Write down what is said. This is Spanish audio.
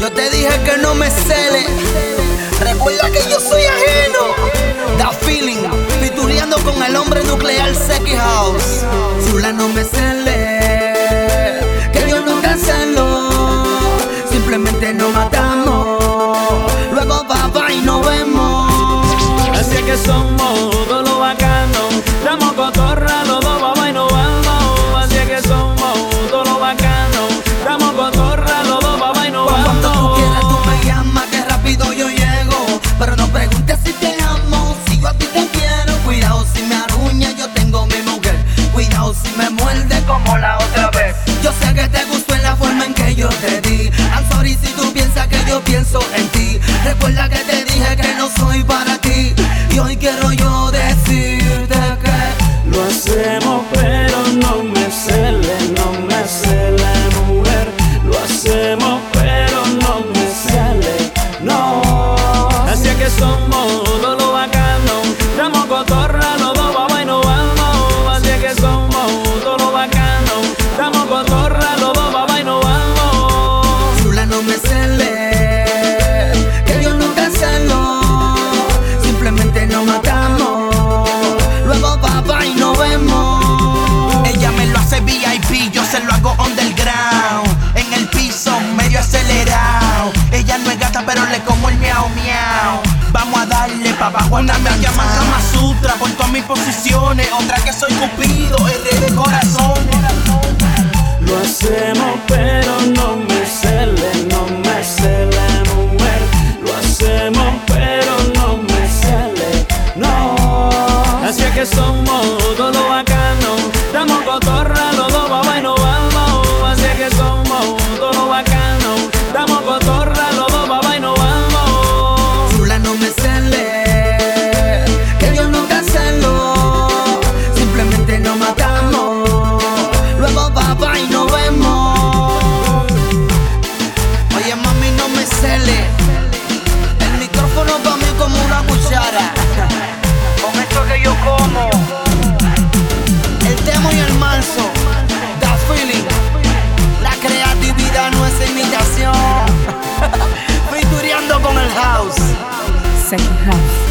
Yo te dije que no me cele. Recuerda que yo soy ajeno. Da feeling, pitureando con el hombre nuclear Seki House. Fulano me cele. some more. sutra. Bajo una me llaman Kama Sutra. Vuelto a mis posiciones. Otra que soy Cupido, el rey de corazón. Lo hacemos, pero no Con esto que yo como. El demo y el manso. Da feeling. La creatividad no es imitación. Figureando con el house. Second house.